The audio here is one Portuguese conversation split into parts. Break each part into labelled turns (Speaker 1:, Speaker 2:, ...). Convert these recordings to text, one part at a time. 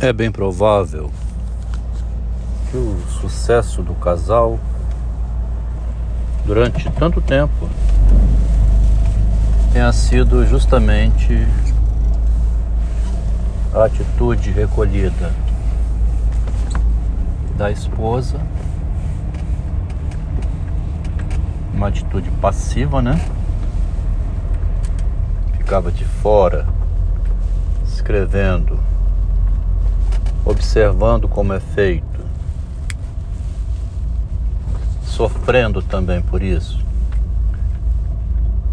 Speaker 1: É bem provável que o sucesso do casal durante tanto tempo tenha sido justamente a atitude recolhida da esposa, uma atitude passiva, né? Ficava de fora, escrevendo, observando como é feito, sofrendo também por isso,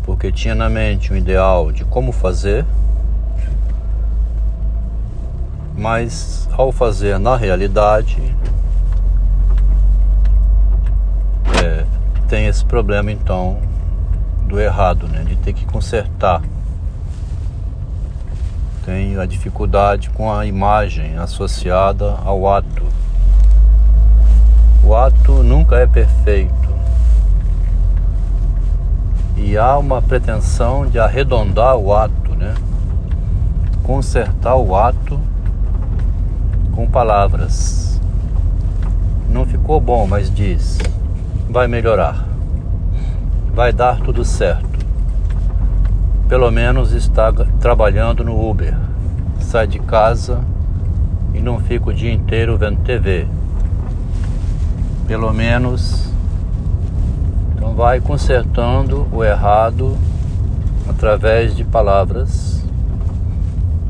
Speaker 1: porque tinha na mente um ideal de como fazer, mas ao fazer na realidade, é, tem esse problema então do errado, né? De ter que consertar tem a dificuldade com a imagem associada ao ato. O ato nunca é perfeito. E há uma pretensão de arredondar o ato, né? Consertar o ato com palavras. Não ficou bom, mas diz: vai melhorar. Vai dar tudo certo pelo menos está trabalhando no Uber. Sai de casa e não fica o dia inteiro vendo TV. Pelo menos então vai consertando o errado através de palavras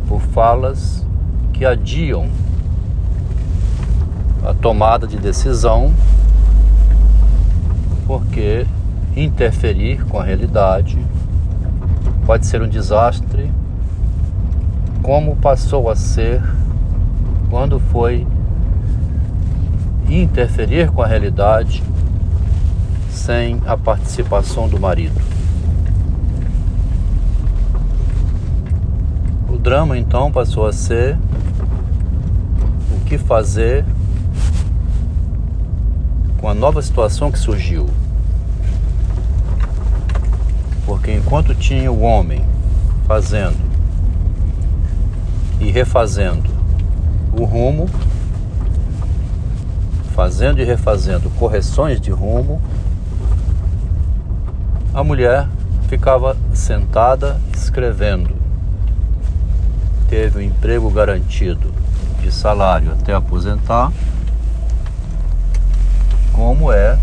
Speaker 1: por falas que adiam a tomada de decisão porque interferir com a realidade pode ser um desastre, como passou a ser quando foi interferir com a realidade sem a participação do marido. O drama então passou a ser o que fazer com a nova situação que surgiu. Porque enquanto tinha o homem fazendo e refazendo o rumo, fazendo e refazendo correções de rumo, a mulher ficava sentada escrevendo. Teve um emprego garantido de salário até aposentar, como é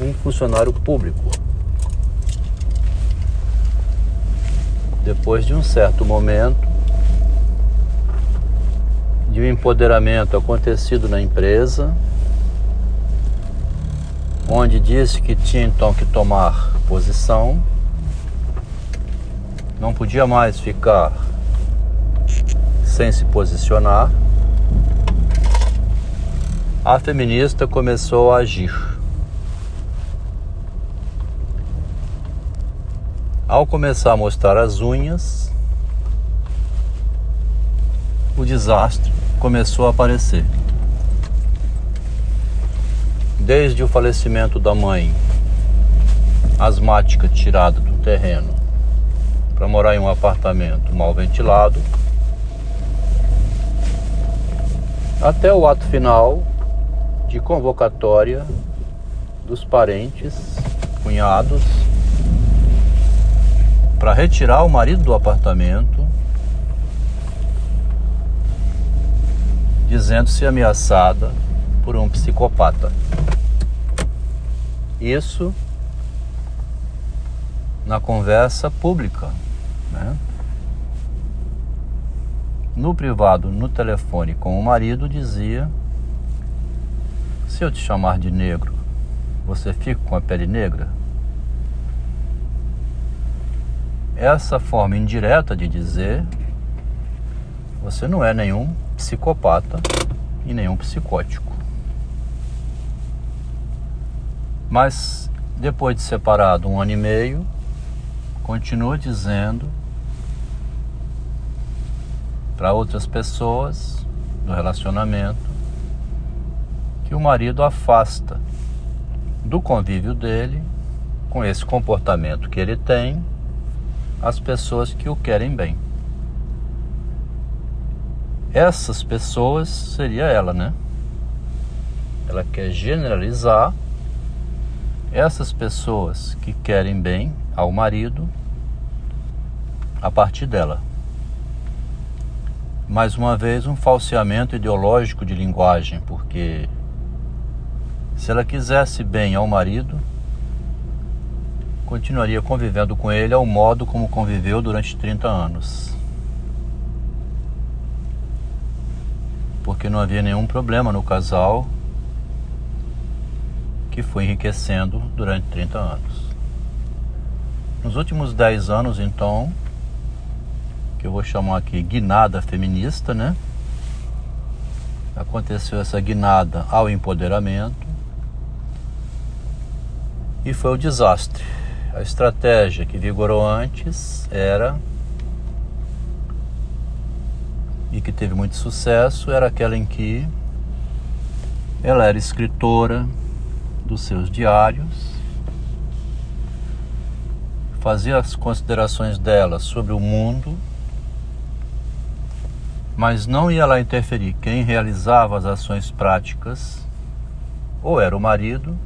Speaker 1: um funcionário público. Depois de um certo momento de um empoderamento acontecido na empresa, onde disse que tinha então que tomar posição, não podia mais ficar sem se posicionar, a feminista começou a agir. Ao começar a mostrar as unhas, o desastre começou a aparecer. Desde o falecimento da mãe, asmática tirada do terreno para morar em um apartamento mal ventilado, até o ato final de convocatória dos parentes, cunhados para retirar o marido do apartamento, dizendo-se ameaçada por um psicopata. Isso na conversa pública. Né? No privado, no telefone com o marido, dizia: Se eu te chamar de negro, você fica com a pele negra? Essa forma indireta de dizer você não é nenhum psicopata e nenhum psicótico. Mas depois de separado um ano e meio, continua dizendo para outras pessoas do relacionamento que o marido afasta do convívio dele com esse comportamento que ele tem as pessoas que o querem bem. essas pessoas seria ela, né? Ela quer generalizar essas pessoas que querem bem ao marido a partir dela. Mais uma vez, um falseamento ideológico de linguagem, porque se ela quisesse bem ao marido, continuaria convivendo com ele ao modo como conviveu durante 30 anos. Porque não havia nenhum problema no casal que foi enriquecendo durante 30 anos. Nos últimos 10 anos, então, que eu vou chamar aqui guinada feminista, né? Aconteceu essa guinada ao empoderamento e foi o desastre. A estratégia que vigorou antes era e que teve muito sucesso era aquela em que ela era escritora, dos seus diários, fazia as considerações dela sobre o mundo, mas não ia lá interferir. Quem realizava as ações práticas ou era o marido,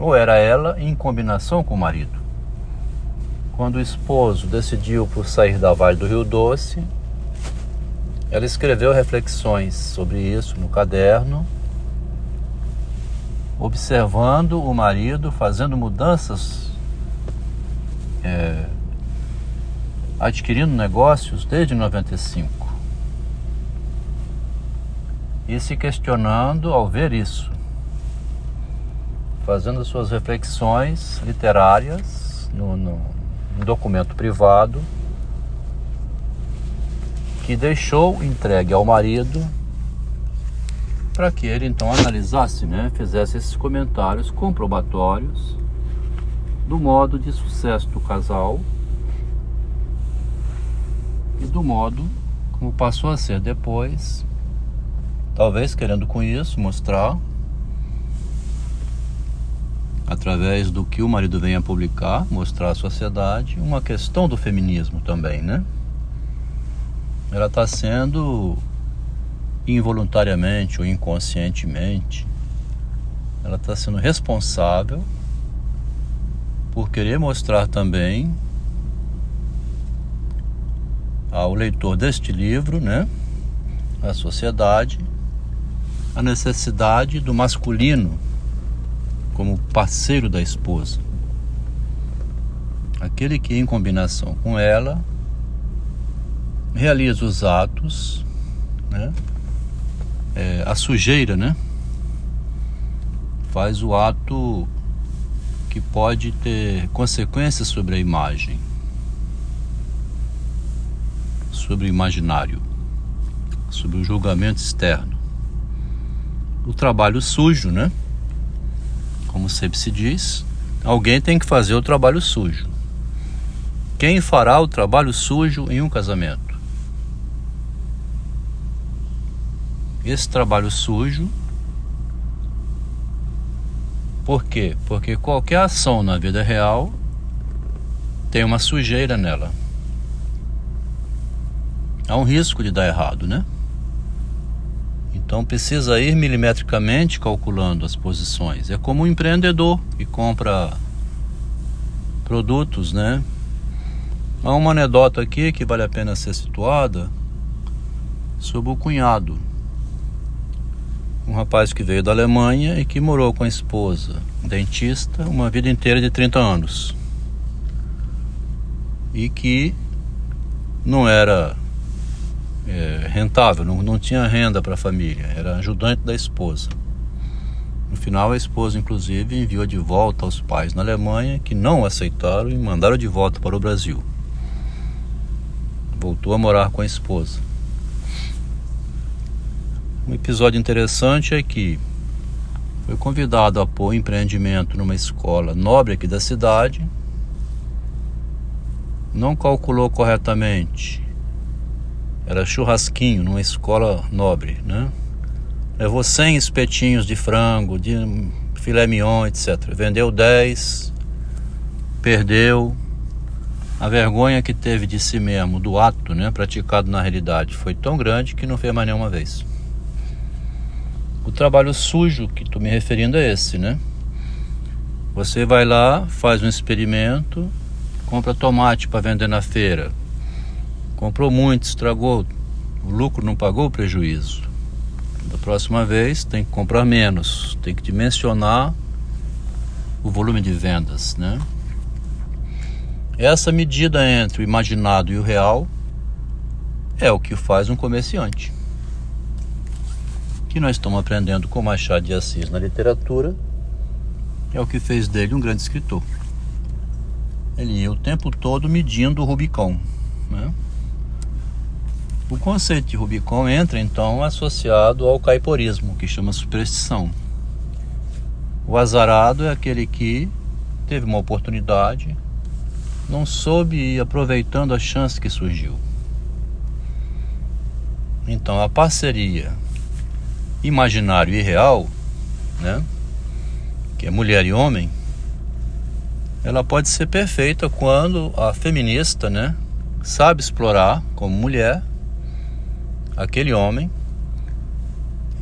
Speaker 1: ou era ela em combinação com o marido. Quando o esposo decidiu por sair da Vale do Rio Doce, ela escreveu reflexões sobre isso no caderno observando o marido fazendo mudanças, é, adquirindo negócios desde 95 e se questionando ao ver isso, fazendo suas reflexões literárias no, no, documento privado que deixou entregue ao marido para que ele então analisasse, né, fizesse esses comentários comprobatórios do modo de sucesso do casal e do modo como passou a ser depois, talvez querendo com isso mostrar através do que o marido vem a publicar, mostrar à sociedade uma questão do feminismo também, né? Ela está sendo involuntariamente ou inconscientemente, ela está sendo responsável por querer mostrar também ao leitor deste livro, né, à sociedade, a necessidade do masculino como parceiro da esposa. Aquele que, em combinação com ela, realiza os atos, né, é, a sujeira, né? Faz o ato que pode ter consequências sobre a imagem, sobre o imaginário, sobre o julgamento externo. O trabalho sujo, né? Como sempre se diz, alguém tem que fazer o trabalho sujo. Quem fará o trabalho sujo em um casamento? esse trabalho sujo. Por quê? Porque qualquer ação na vida real tem uma sujeira nela. Há um risco de dar errado, né? Então precisa ir milimetricamente calculando as posições. É como um empreendedor que compra produtos, né? Há uma anedota aqui que vale a pena ser situada sobre o cunhado um rapaz que veio da Alemanha e que morou com a esposa, dentista, uma vida inteira de 30 anos. E que não era é, rentável, não, não tinha renda para a família, era ajudante da esposa. No final, a esposa, inclusive, enviou de volta aos pais na Alemanha, que não aceitaram e mandaram de volta para o Brasil. Voltou a morar com a esposa. Um episódio interessante é que foi convidado a pôr empreendimento numa escola nobre aqui da cidade, não calculou corretamente, era churrasquinho numa escola nobre, né? Levou 100 espetinhos de frango, de filé mignon, etc. Vendeu 10, perdeu, A vergonha que teve de si mesmo, do ato né, praticado na realidade, foi tão grande que não fez mais nenhuma vez. O trabalho sujo que estou me referindo é esse, né? Você vai lá, faz um experimento, compra tomate para vender na feira. Comprou muito, estragou, o lucro não pagou o prejuízo. Da próxima vez tem que comprar menos, tem que dimensionar o volume de vendas, né? Essa medida entre o imaginado e o real é o que faz um comerciante. Que nós estamos aprendendo com Machado de Assis na literatura é o que fez dele um grande escritor. Ele ia o tempo todo medindo o Rubicon. Né? O conceito de Rubicon entra então associado ao caiporismo, que chama superstição. O azarado é aquele que teve uma oportunidade, não soube ir aproveitando a chance que surgiu. Então a parceria imaginário e real, né, que é mulher e homem, ela pode ser perfeita quando a feminista, né, sabe explorar como mulher aquele homem,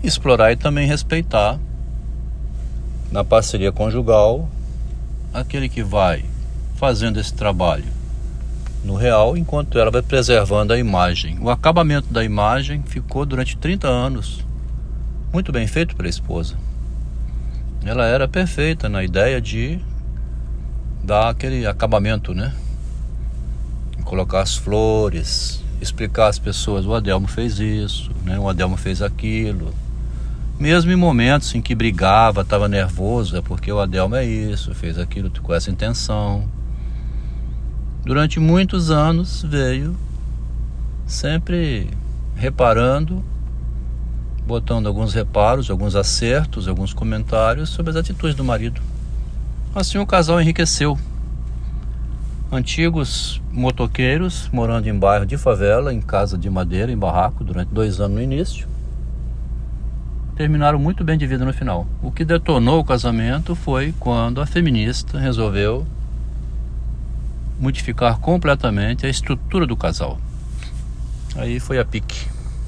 Speaker 1: explorar e também respeitar na parceria conjugal aquele que vai fazendo esse trabalho no real, enquanto ela vai preservando a imagem. O acabamento da imagem ficou durante 30 anos muito bem feito para a esposa. Ela era perfeita na ideia de dar aquele acabamento, né? Colocar as flores, explicar às pessoas: o Adelmo fez isso, né? o Adelmo fez aquilo. Mesmo em momentos em que brigava, estava nervoso, é porque o Adelmo é isso, fez aquilo com essa intenção durante muitos anos veio sempre reparando, botando alguns reparos, alguns acertos, alguns comentários sobre as atitudes do marido. Assim o casal enriqueceu. Antigos motoqueiros morando em bairro de favela, em casa de madeira, em barraco, durante dois anos no início, terminaram muito bem de vida no final. O que detonou o casamento foi quando a feminista resolveu modificar completamente a estrutura do casal. Aí foi a pique.